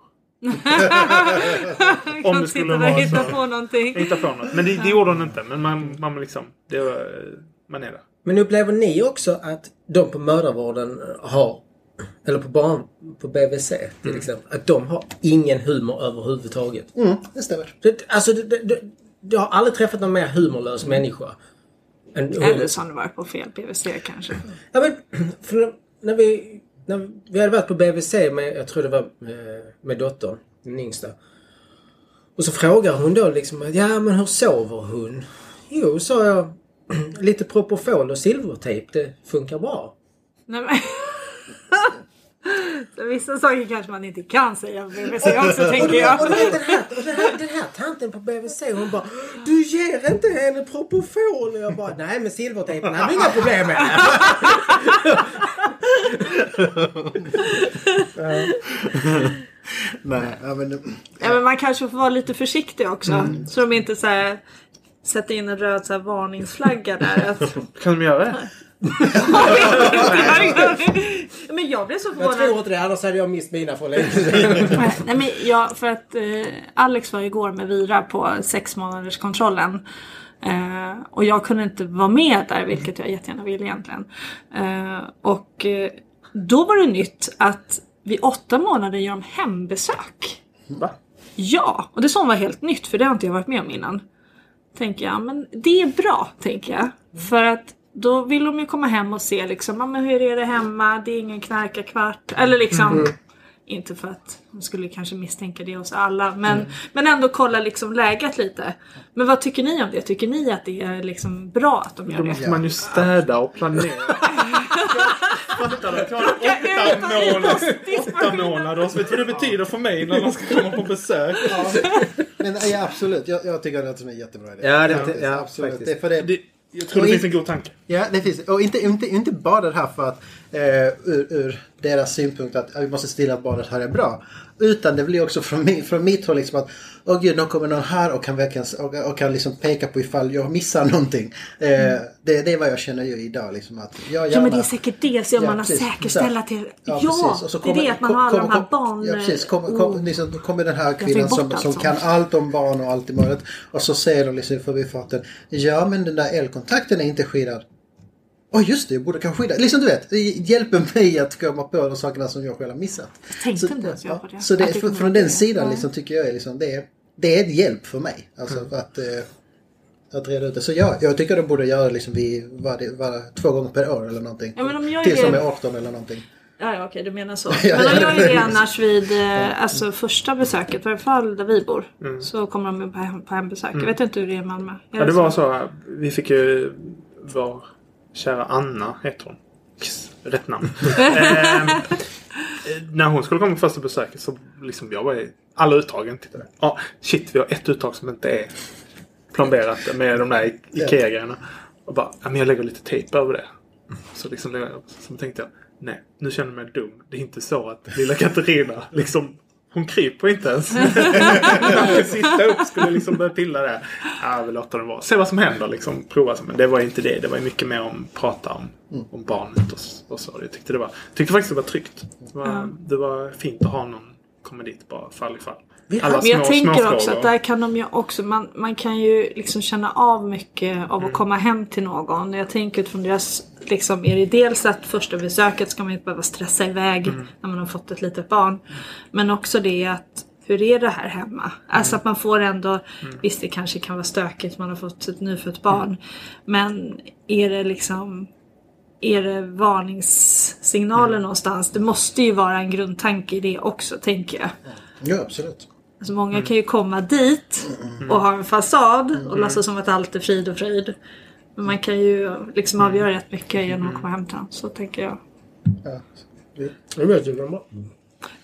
Om det skulle vara hitta så. på någonting. Hitta på något. Men det, det gjorde hon inte. Men man, man liksom, det var, man är där. Men upplever ni också att de på mödravården har, eller på barn, på BVC till exempel, att de har ingen humor överhuvudtaget? Mm, det stämmer. Det, alltså, det, det, jag har aldrig träffat någon mer humorlös människa. Än Eller så har ni varit på fel PVC kanske. Ja, men, när vi, när vi hade varit på BVC med, jag tror det var med, med dottern, min yngsta. Och så frågar hon då liksom, ja men hur sover hon? Jo, sa jag, lite Propofol och silvertejp, det funkar bra. Nej, men... Vissa saker kanske man inte kan säga på PVC också tänker Och du jag. vet den här, och den här, den här tanten på BVC hon bara Du ger inte henne Propofol! Och jag bara nej men silvertejpen hade inga problem med. Nej, ja, men, Ja, men man kanske får vara lite försiktig också. Mm. Så de inte så här, sätter in en röd så här, varningsflagga där. Att, Kan de göra det? men jag blev så Jag förvånad. tror inte det, annars hade jag mist mina för länge sedan. Nej, men jag, för att eh, Alex var igår med Vira på sex månaders kontrollen. Eh, och jag kunde inte vara med där, vilket jag jättegärna vill egentligen. Eh, och eh, då var det nytt att vid åtta månader gör de hembesök. Va? Ja, och det som var helt nytt för det har inte jag varit med om innan. Tänker jag, men det är bra, tänker jag. För att då vill de ju komma hem och se liksom, men hur är det hemma? Det är ingen knarkarkvart. Eller liksom, inte för att de skulle kanske misstänka det hos alla. Men, men ändå kolla liksom läget lite. Men vad tycker ni om det? Tycker ni att det är liksom bra att de gör Då det? måste man ju städa och planera. Fattar du? Jag har åtta månader, åtta månader. Så vet du vad det betyder för mig när man ska komma på besök? men ja, absolut. Jag, jag tycker att det som en jättebra idé. Ja, det- Faktiskt, ja, absolut. faktiskt. Det är för det, Det, jag tror det finns en god tanke. Ja, det finns Och inte, inte, inte bara det här för att eh, ur, ur deras synpunkt att ja, vi måste se till att barnet har det bra. Utan det blir också från, min, från mitt håll liksom att åh gud, nu kommer någon här och kan, verkligen, och, och kan liksom peka på ifall jag missar någonting. Eh, det, det är vad jag känner ju idag. Liksom, att jag Ja gärna, men det är säkert det som Ja, man har precis. säkerställt till. Ja, precis. Och så det är kommer- det att man kom- har alla kom- de här kom- barn... Ja, precis. Kommer kom, liksom, då kommer den här kvinnan som, som kan allt om barn och allt i målet. Och så säger de liksom i förbifarten. Ja, men den där elkontakten är inte skyddad. Åh just det, jag borde kanske skydda. Liksom du vet, det hjälper mig att komma på de sakerna som jag själv har missat. Tänkte så, inte ens jag på det. Så det, det från att den det. sidan Ja. liksom, tycker jag är liksom, det, är, det är ett hjälp för mig. Alltså Mm. för att, eh, att reda ut det. Så ja, jag tycker de borde göra det liksom vid, var det, var, två gånger per år eller någonting. Ja, men gör ju Tills de det- är 18 eller någonting. Ja, ja okej, du menar så. Ja, Men de ja, gör ju det ja. annars vid eh, alltså, första besöket, i alla fall där vi bor. Mm. Så kommer de på, hem, på hembesök. Jag vet inte hur det är i Malmö. Är Ja, det så? var så. Vi fick ju vår kära Anna, heter hon. Yes, rätt namn. Ehm, när hon skulle komma på första besöket så liksom jag var i alla uttagen tittade. Ja, shit vi har ett uttag som inte är plomberat med de där IKEA-grejerna. Och bara, ja, men jag lägger lite tejp över det. Så liksom, så tänkte jag, nej, nu känner jag mig dum. Det är inte så att lilla Katarina liksom hon kryper inte ens. När hon sitta upp skulle liksom börja pilla där. Ja, vi låter den vara. Se vad som händer liksom. Prova. Men det var inte det. Det var mycket mer om prata om, om barnet och, och så. Jag tyckte, det var, tyckte faktiskt det var tryggt. Det var, det var fint att ha någon komma dit bara fall i fall. Alla Men jag små- tänker små också att där kan de ju också, man, man kan ju liksom känna av mycket av Mm. att komma hem till någon. Jag tänker utifrån deras, liksom, är det dels att första besöket ska man inte behöva stressa iväg Mm. när man har fått ett litet barn. Men också det att hur är det här hemma? Alltså Mm. att man får ändå, visst det kanske kan vara stökigt, man har fått ett nyfött barn. Mm. Men är det liksom är det varningssignaler Mm. någonstans? Det måste ju vara en grundtanke i det också, tänker jag. Ja, absolut. Alltså många Mm. kan ju komma dit och ha en fasad och låtsas som att allt är frid och fröjd. Men man kan ju liksom Mm. avgöra rätt mycket genom att komma hem till honom. Så tänker jag. Ja. Det vet jag.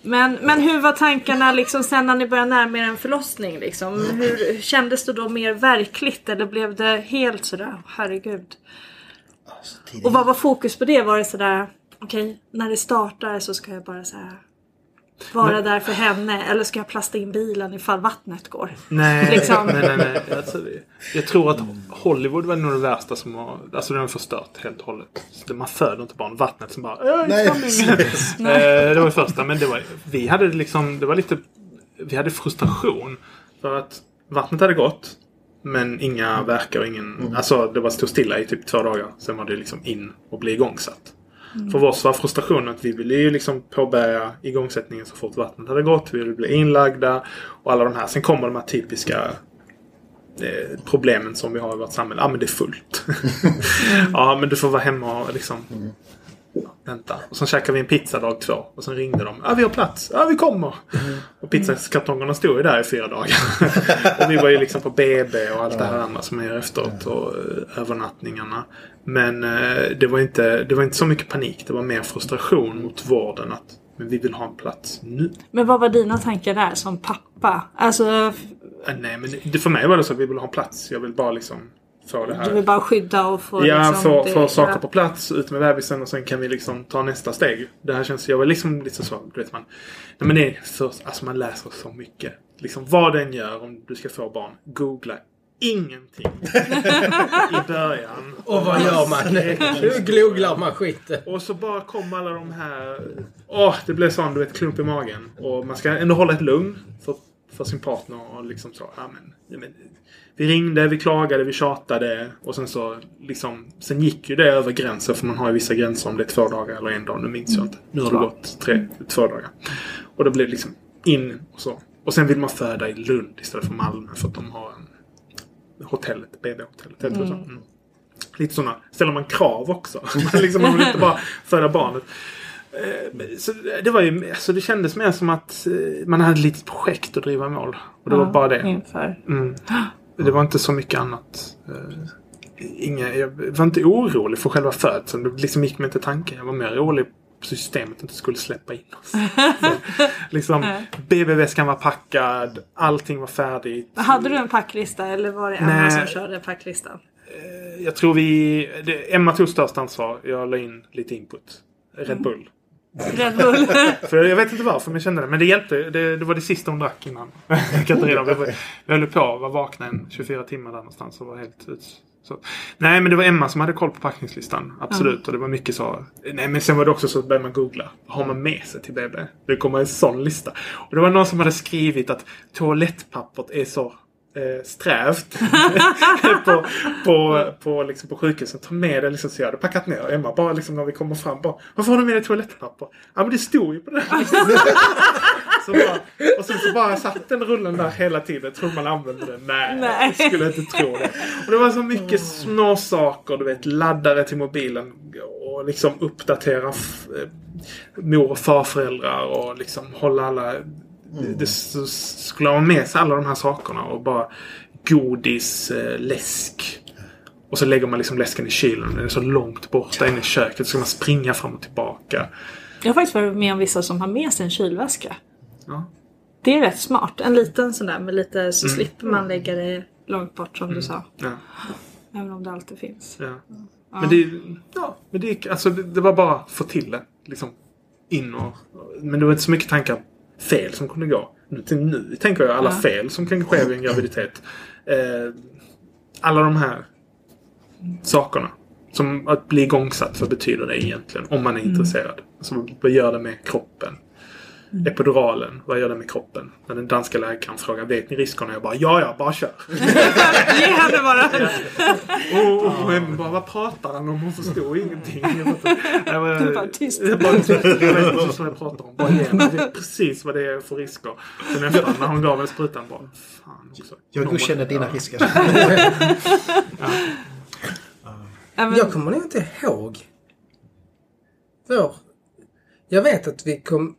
Men, men hur var tankarna liksom sen när ni började närma er en förlossning? Liksom? Hur kändes det då mer verkligt eller blev det helt sådär, herregud? Alltså. Och vad var fokus på det? Var det sådär, okej, när det startar så ska jag bara så här vara där för henne eller ska jag plasta in bilen ifall vattnet går? Nej, Liksom. nej, nej. nej. Alltså, jag tror att Hollywood var nog det värsta som har... Alltså den har förstört helt och hållet. Man föder inte barn. Vattnet som bara... "Äh, Nej, coming." Eh, det var det första. Men det var, vi hade liksom... Det var lite... Vi hade frustration. För att vattnet hade gått. Men inga verkar och ingen... Alltså det var stod stilla i typ två dagar. Sen var det liksom in och bli igångsatt. Mm. För oss var frustrationen att vi ville ju liksom påbörja igångsättningen så fort vattnet hade gått. Vi ville bli inlagda och alla de här. Sen kommer de här typiska eh, problemen som vi har i vårt samhälle. Ja men det är fullt. ja men du får vara hemma och liksom Mm vänta. Och sen käkade vi en pizza dag två. Och sen ringde de. Ja vi har plats. Ja vi kommer. Och pizzakartongerna stod ju där i fyra dagar. och vi var ju liksom på BB och allt det här andra som är efteråt. Och eh, övernattningarna. Men eh, det, var inte, det var inte så mycket panik. Det var mer frustration mot vården. att men vi vill ha en plats nu. Men vad var dina tankar där som pappa? Alltså, Eh, Nej, men det, för mig var det så att vi vill ha en plats. Jag vill bara liksom få det här. Du vill bara skydda och få Ja, liksom, få, det- få saker ja. på plats, ut med bebisen och sen kan vi liksom ta nästa steg. Det här känns, jag var liksom lite så, du vet man. Nej men det är först, alltså man läser så mycket. Liksom vad den gör om du ska få barn. Googla ingenting i början. Och vad gör man? Hur gloglar man skiten? Och så bara kom alla de här... Åh, det blev sån du vet, klump i magen. Och man ska ändå hålla ett lugn för, för sin partner. Och liksom så, ja, men, men, vi ringde, vi klagade, vi tjatade. Och sen så liksom... Sen gick ju det över gränsen. För man har ju vissa gränser om det är två dagar eller en dag. Nu minns jag inte. Nu har det gått tre, två dagar. Och det blev liksom in och så. Och sen vill man föda i Lund istället för Malmö. För att de har en, hotellet, BB-hotellet. det så? Mm. Lite sådana. Ställer man krav också. liksom, man vill inte bara föda barnet. Eh, Så det var ju, alltså det kändes mer som att eh, man hade ett litet projekt att driva mål. Och det var bara det. Inför. Mm. Det var inte så mycket annat. Eh, Inga, jag var inte orolig för själva födseln. Det liksom gick mig inte tanken. Jag var mer orolig på systemet inte skulle släppa in oss. Så, liksom, BB-väskan var packad. Allting var färdigt. Hade du en packlista eller var det Emma Nej. som körde packlistan? Jag tror vi... Det, Emma tog störst ansvar. Jag la in lite input. Red Bull. Red Bull. För jag vet inte varför men jag kände det. Men det hjälpte. Det, det var det sista hon drack innan. Katarina. Vi, höll på att vara vakna en 24 timmar där någonstans. Och var helt ut. Så. Nej men det var Emma som hade koll på packningslistan. Absolut. Och det var mycket så. Nej men sen var det också så att började man googla. Vad har man med sig till BB? Det kommer en sån lista. Och det var någon som hade skrivit att toalettpappret är så eh, strävt på, på, på, liksom på sjukhuset. Ta med det liksom så jag hade packat ner. Emma bara liksom när vi kommer fram bara Varför har du med dig toalettpapper? Ja men det stod ju på den så bara, och sen så bara satt den rullen där hela tiden. Tror man använde den? Nej, Nej. jag skulle inte tro det. Och det var så mycket små saker. Du vet laddare till mobilen. Och liksom uppdatera eh, mor och farföräldrar. Och liksom hålla alla det s- skulle ha med sig alla de här sakerna och bara godis, eh, läsk. Och så lägger man liksom läsken i kylen. Den är så långt borta inne i köket. Så ska man springa fram och tillbaka. Jag har faktiskt varit med om vissa som har med sig en kylväska. Ja. Det är rätt smart. En liten sån där med lite så Mm. slipper man lägga det långt bort som du sa. Ja, Även om det alltid finns. ja. Men det, ja, men det, alltså, det, det var bara att få till det. Liksom in och... Men det var inte så mycket tankar fel som kunde gå. Nu, till nu tänker jag alla Ja. fel som kan ske vid en graviditet. Eh, alla de här sakerna. Som att bli igångsatt, vad betyder det egentligen? Om man är intresserad. Alltså, vad gör det med kroppen? Epiduralen, vad gör det med kroppen? När den danska läkaren frågar, vet ni riskerna? Jag bara, ja, ja, bara kör. Ge henne bara! Och, och Emma bara, vad pratar han om? Hon förstod ingenting. Jag bara, Du bara, tyst. Jag bara, tyst. Jag vet precis vad jag pratar om. Bara ge henne. Jag vet precis vad det är för risker. Sen efteråt när hon gav mig sprutan bara, fan också. Jag godkänner dina ja. risker. Ja, men, Jag kommer nog inte ihåg. Vår... Jag vet att vi kom...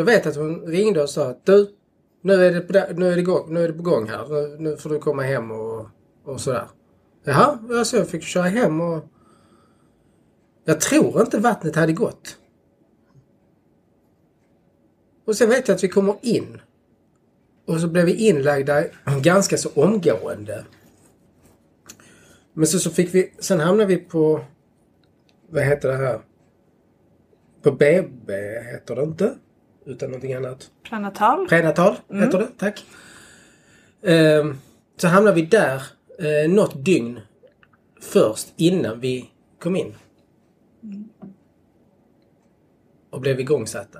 Jag vet att hon ringde och sa att du, nu är det på, nu är det gång, nu är det på gång här. Nu, nu får du komma hem och, och sådär. Jaha, alltså jag fick köra hem och... Jag tror inte vattnet hade gått. Och sen vet jag att vi kommer in. Och så blev vi inlagda ganska så omgående. Men så, så fick vi, sen hamnade vi på, vad heter det här? På BB heter det inte. Utan någonting annat. prenatal. Prenatal heter det, tack. Ehm, så hamnade vi där eh, något dygn först innan vi kom in. Och blev igångsatta.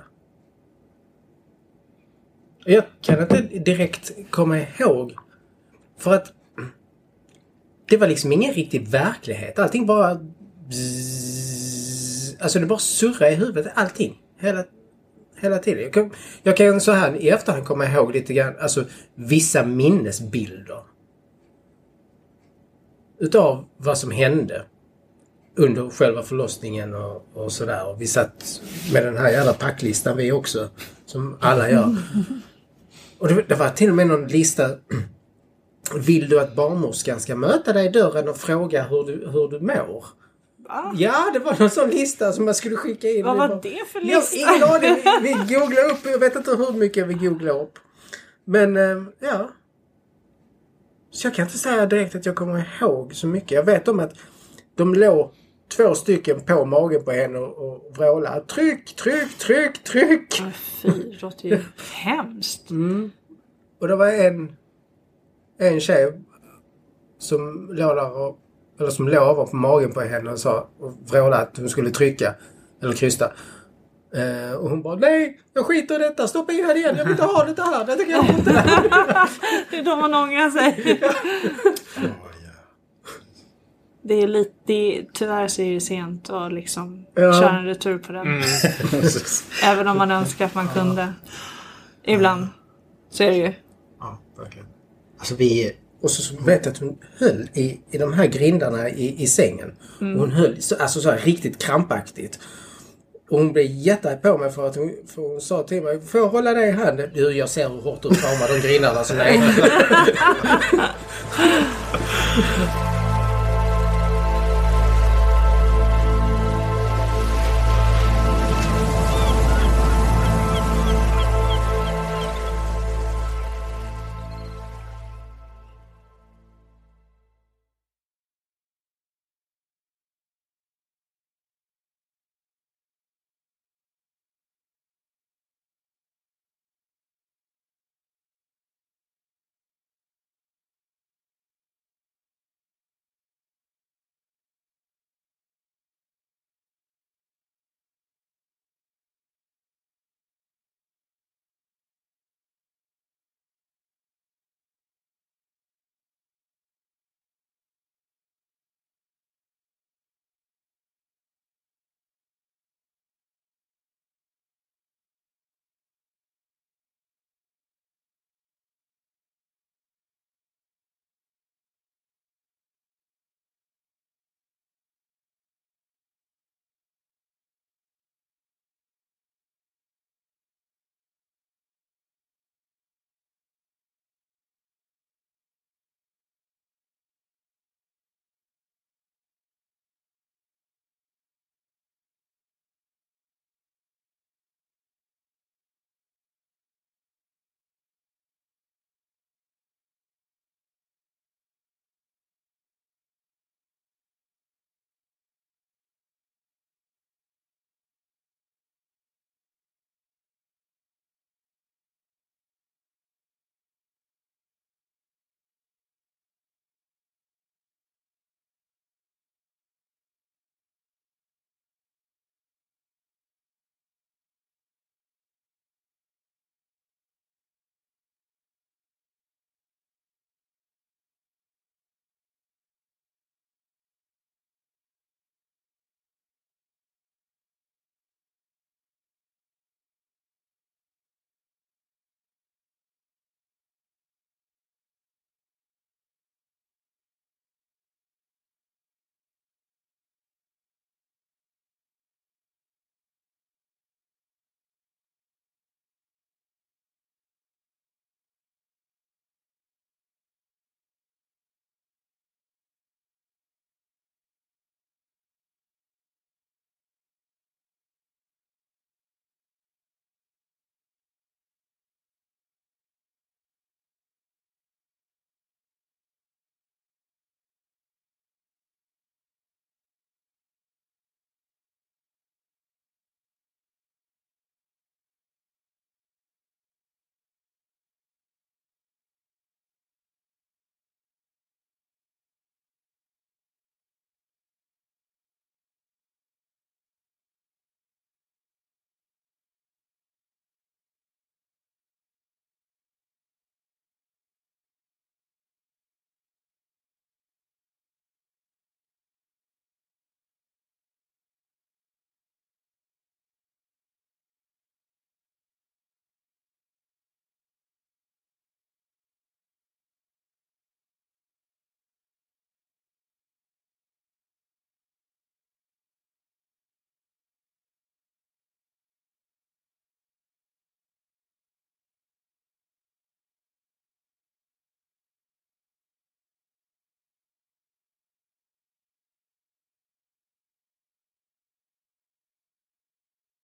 Jag kan inte direkt komma ihåg. För att det var liksom ingen riktig verklighet. Allting bara... bzzz. Alltså det bara surrade i huvudet. Allting. Hela, hela tiden. Jag kan, jag kan så här i efterhand komma ihåg lite grann, alltså vissa minnesbilder. Utav vad som hände under själva förlossningen och, och sådär. Vi satt med den här jävla packlistan vi också. Som alla gör. Och det, det var till och med någon lista. Vill du att barnmorskan ska möta dig i dörren och fråga hur du, hur du mår? Va? Ja, det var någon sån lista som man skulle skicka in. Vad var det för jag lista? ingen aning. Vi, googlar upp. Jag vet inte hur mycket vi googlar upp. Men eh, ja. Så jag kan inte säga direkt att jag kommer ihåg så mycket. Jag vet om att de låg två stycken på magen på henne och, och vrålade. Tryck, tryck, tryck, tryck! Men Fy, det låter ju hemskt. Och det var en, en tjej som låg där och, eller som låg på magen på henne och sa och vrålade att hon skulle trycka eller krysta. Eh, och hon bara nej, jag skiter i detta. Stoppa in henne igen. Jag vill inte ha det här. Detta kan jag inte. Det är då man ångrar sig. Det är lite, det är, tyvärr så är det sent att liksom Ja. köra en retur på den. Även om man önskar att man kunde. Ibland. Så är det ju. Ja, verkligen. Alltså vi... Och så, så vet jag att hon höll i, i de här grindarna i, i sängen. Och hon höll så, alltså så här riktigt krampaktigt. Och hon blev jättearg på mig för att hon, för hon sa till mig Får jag hålla dig i handen? Du, jag ser hur hårt du kramar de grindarna så nej.